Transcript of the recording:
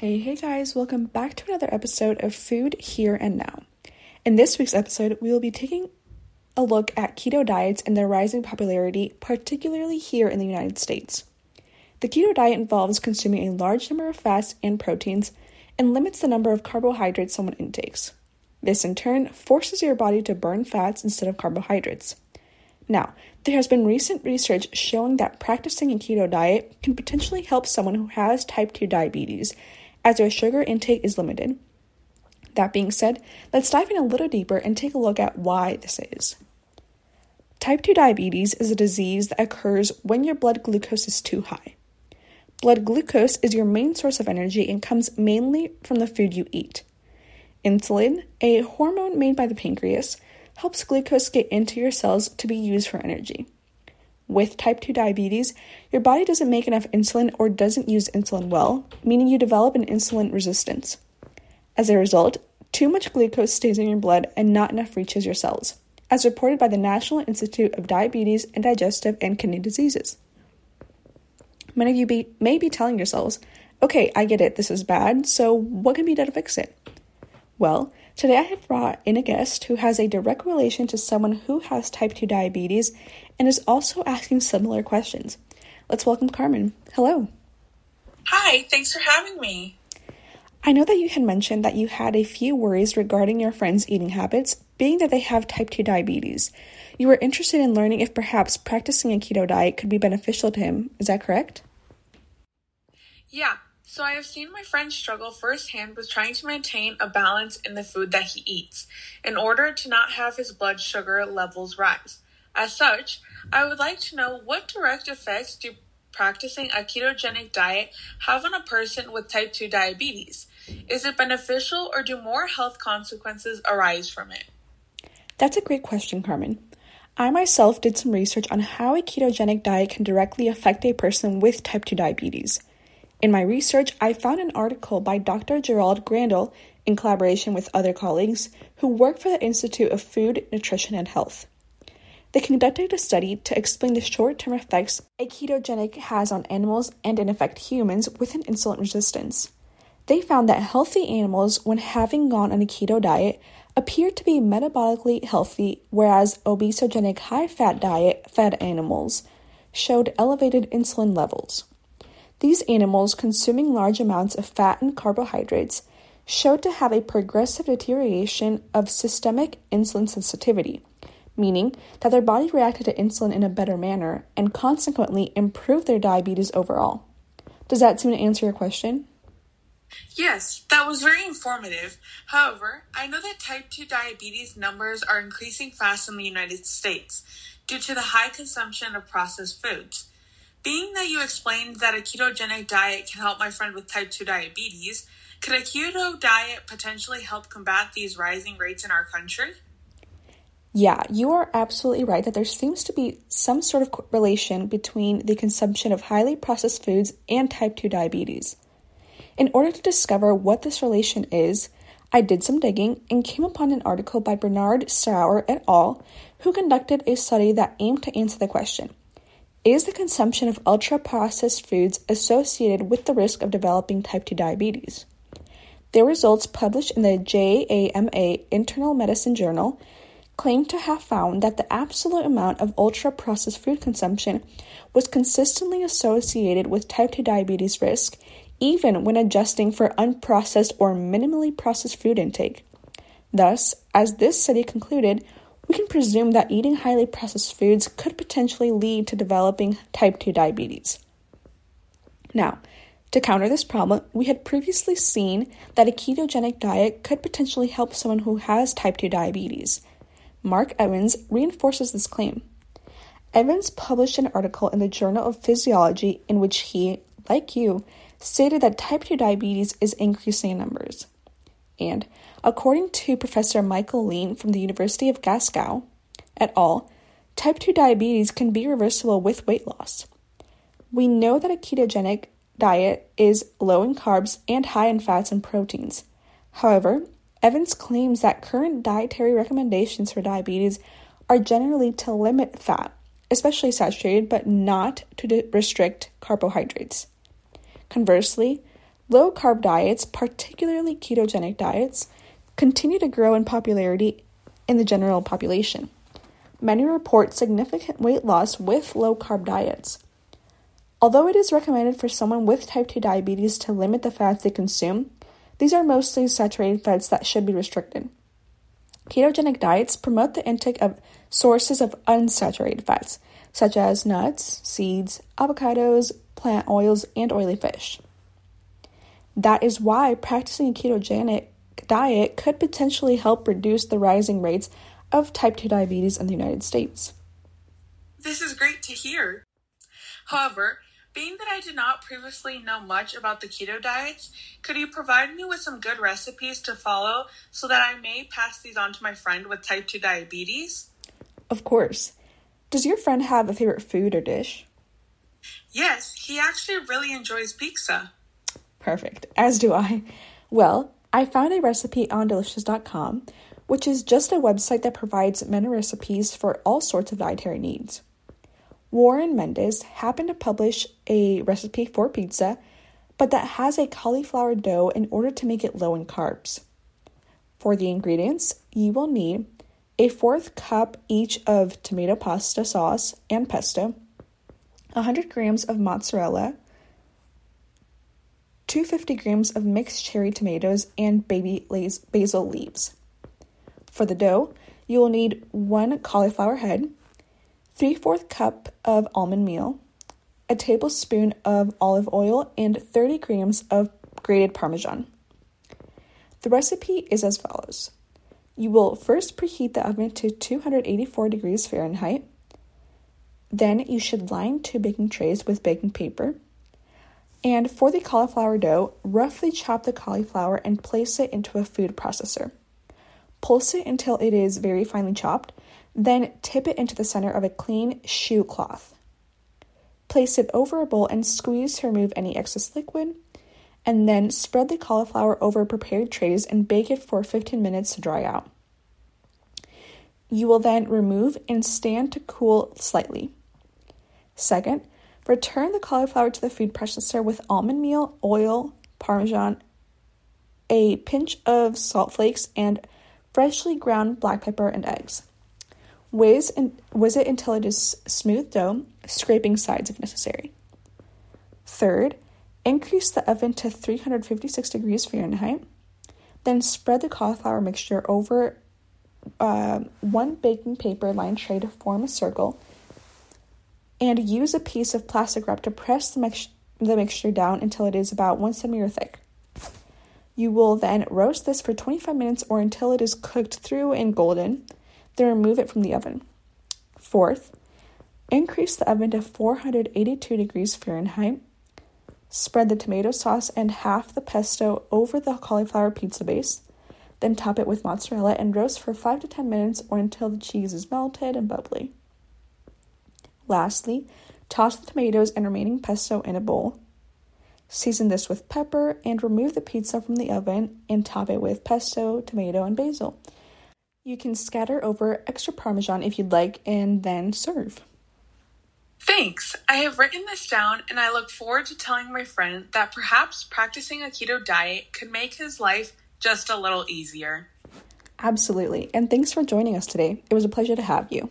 Hey, hey guys, welcome back to another episode of Food Here and Now. In this week's episode, we will be taking a look at keto diets and their rising popularity, particularly here in the United States. The keto diet involves consuming a large number of fats and proteins and limits the number of carbohydrates someone intakes. This, in turn, forces your body to burn fats instead of carbohydrates. Now, there has been recent research showing that practicing a keto diet can potentially help someone who has type 2 diabetes as their sugar intake is limited. That being said, let's dive in a little deeper and take a look at why this is. Type 2 diabetes is a disease that occurs when your blood glucose is too high. Blood glucose is your main source of energy and comes mainly from the food you eat. Insulin, a hormone made by the pancreas, helps glucose get into your cells to be used for energy. With type 2 diabetes, your body doesn't make enough insulin or doesn't use insulin well, meaning you develop an insulin resistance. As a result, too much glucose stays in your blood and not enough reaches your cells, as reported by the National Institute of Diabetes and Digestive and Kidney Diseases. Many of you be, may be telling yourselves, okay, I get it, this is bad, so what can be done to fix it? Well, today I have brought in a guest who has a direct relation to someone who has type 2 diabetes and is also asking similar questions. Let's welcome Carmen. Hello. Hi, thanks for having me. I know that you had mentioned that you had a few worries regarding your friend's eating habits, being that they have type 2 diabetes. You were interested in learning if perhaps practicing a keto diet could be beneficial to him. Is that correct? Yeah, so I have seen my friend struggle firsthand with trying to maintain a balance in the food that he eats in order to not have his blood sugar levels rise. As such, I would like to know what direct effects do practicing a ketogenic diet have on a person with type 2 diabetes? Is it beneficial or do more health consequences arise from it? That's a great question, Carmen. I myself did some research on how a ketogenic diet can directly affect a person with type 2 diabetes. In my research, I found an article by Dr. Gerald Grandl in collaboration with other colleagues who work for the Institute of Food, Nutrition, and Health. They conducted a study to explain the short term effects a ketogenic has on animals and, in effect, humans with an insulin resistance. They found that healthy animals, when having gone on a keto diet, appeared to be metabolically healthy, whereas obesogenic high fat diet fed animals showed elevated insulin levels. These animals, consuming large amounts of fat and carbohydrates, showed to have a progressive deterioration of systemic insulin sensitivity meaning that their body reacted to insulin in a better manner and consequently improved their diabetes overall. Does that seem to answer your question? Yes, that was very informative. However, I know that type 2 diabetes numbers are increasing fast in the United States due to the high consumption of processed foods. Being that you explained that a ketogenic diet can help my friend with type 2 diabetes, could a keto diet potentially help combat these rising rates in our country? Yeah, you are absolutely right that there seems to be some sort of relation between the consumption of highly processed foods and type 2 diabetes. In order to discover what this relation is, I did some digging and came upon an article by Bernard Srour et al., who conducted a study that aimed to answer the question Is the consumption of ultra processed foods associated with the risk of developing type 2 diabetes? Their results, published in the JAMA Internal Medicine Journal, claim to have found that the absolute amount of ultra processed food consumption was consistently associated with type 2 diabetes risk, even when adjusting for unprocessed or minimally processed food intake. Thus, as this study concluded, we can presume that eating highly processed foods could potentially lead to developing type 2 diabetes. Now, to counter this problem, we had previously seen that a ketogenic diet could potentially help someone who has type 2 diabetes. Mark Evans reinforces this claim. Evans published an article in the Journal of Physiology in which he, like you, stated that type 2 diabetes is increasing in numbers. And, according to Professor Michael Lean from the University of Glasgow et al., type 2 diabetes can be reversible with weight loss. We know that a ketogenic diet is low in carbs and high in fats and proteins. However, Evans claims that current dietary recommendations for diabetes are generally to limit fat, especially saturated, but not to restrict carbohydrates. Conversely, Low carb diets, particularly ketogenic diets, continue to grow in popularity in the general population. Many report significant weight loss with low carb diets. Although it is recommended for someone with type 2 diabetes to limit the fats they consume, these are mostly saturated fats that should be restricted. Ketogenic diets promote the intake of sources of unsaturated fats, such as nuts, seeds, avocados, plant oils, and oily fish. That is why practicing a ketogenic diet could potentially help reduce the rising rates of type 2 diabetes in the United States. This is great to hear. However, being that I did not previously know much about the keto diets, could you provide me with some good recipes to follow so that I may pass these on to my friend with type 2 diabetes? Of course. Does your friend have a favorite food or dish? Yes, he actually really enjoys pizza. Perfect, as do I. Well, I found a recipe on delicious.com which is just a website that provides many recipes for all sorts of dietary needs. Warren Mendes happened to publish a recipe for pizza, but that has a cauliflower dough in order to make it low in carbs. For the ingredients, you will need a fourth cup each of tomato pasta sauce and pesto, 100 grams of mozzarella, 250 grams of mixed cherry tomatoes, and baby basil leaves. For the dough, you will need one cauliflower head, 3 4 cup of almond meal, a tablespoon of olive oil, and 30 grams of grated parmesan. The recipe is as follows. You will first preheat the oven to 284 degrees Fahrenheit. Then you should line two baking trays with baking paper. And for the cauliflower dough, roughly chop the cauliflower and place it into a food processor. Pulse it until it is very finely chopped, then tip it into the center of a clean Chux cloth. Place it over a bowl and squeeze to remove any excess liquid, and then spread the cauliflower over prepared trays and bake it for 15 minutes to dry out. You will then remove and stand to cool slightly. Second, return the cauliflower to the food processor with almond meal, oil, parmesan, a pinch of salt flakes, and freshly ground black pepper, and eggs. Whiz, and, whiz it until it is smooth dough, scraping sides if necessary. Third, increase the oven to 356 degrees Fahrenheit. Then spread the cauliflower mixture over uh, one baking paper lined tray to form a circle and use a piece of plastic wrap to press the, mix- the mixture down until it is about one centimeter thick. You will then roast this for 25 minutes or until it is cooked through and golden, then remove it from the oven. Fourth, increase the oven to 482 degrees Fahrenheit. Spread the tomato sauce and half the pesto over the cauliflower pizza base. Then top it with mozzarella and roast for 5 to 10 minutes or until the cheese is melted and bubbly. Lastly, toss the tomatoes and remaining pesto in a bowl. Season this with pepper and remove the pizza from the oven and top it with pesto, tomato, and basil. You can scatter over extra parmesan if you'd like and then serve. Thanks. I have written this down and I look forward to telling my friend that perhaps practicing a keto diet could make his life just a little easier. Absolutely. And thanks for joining us today. It was a pleasure to have you.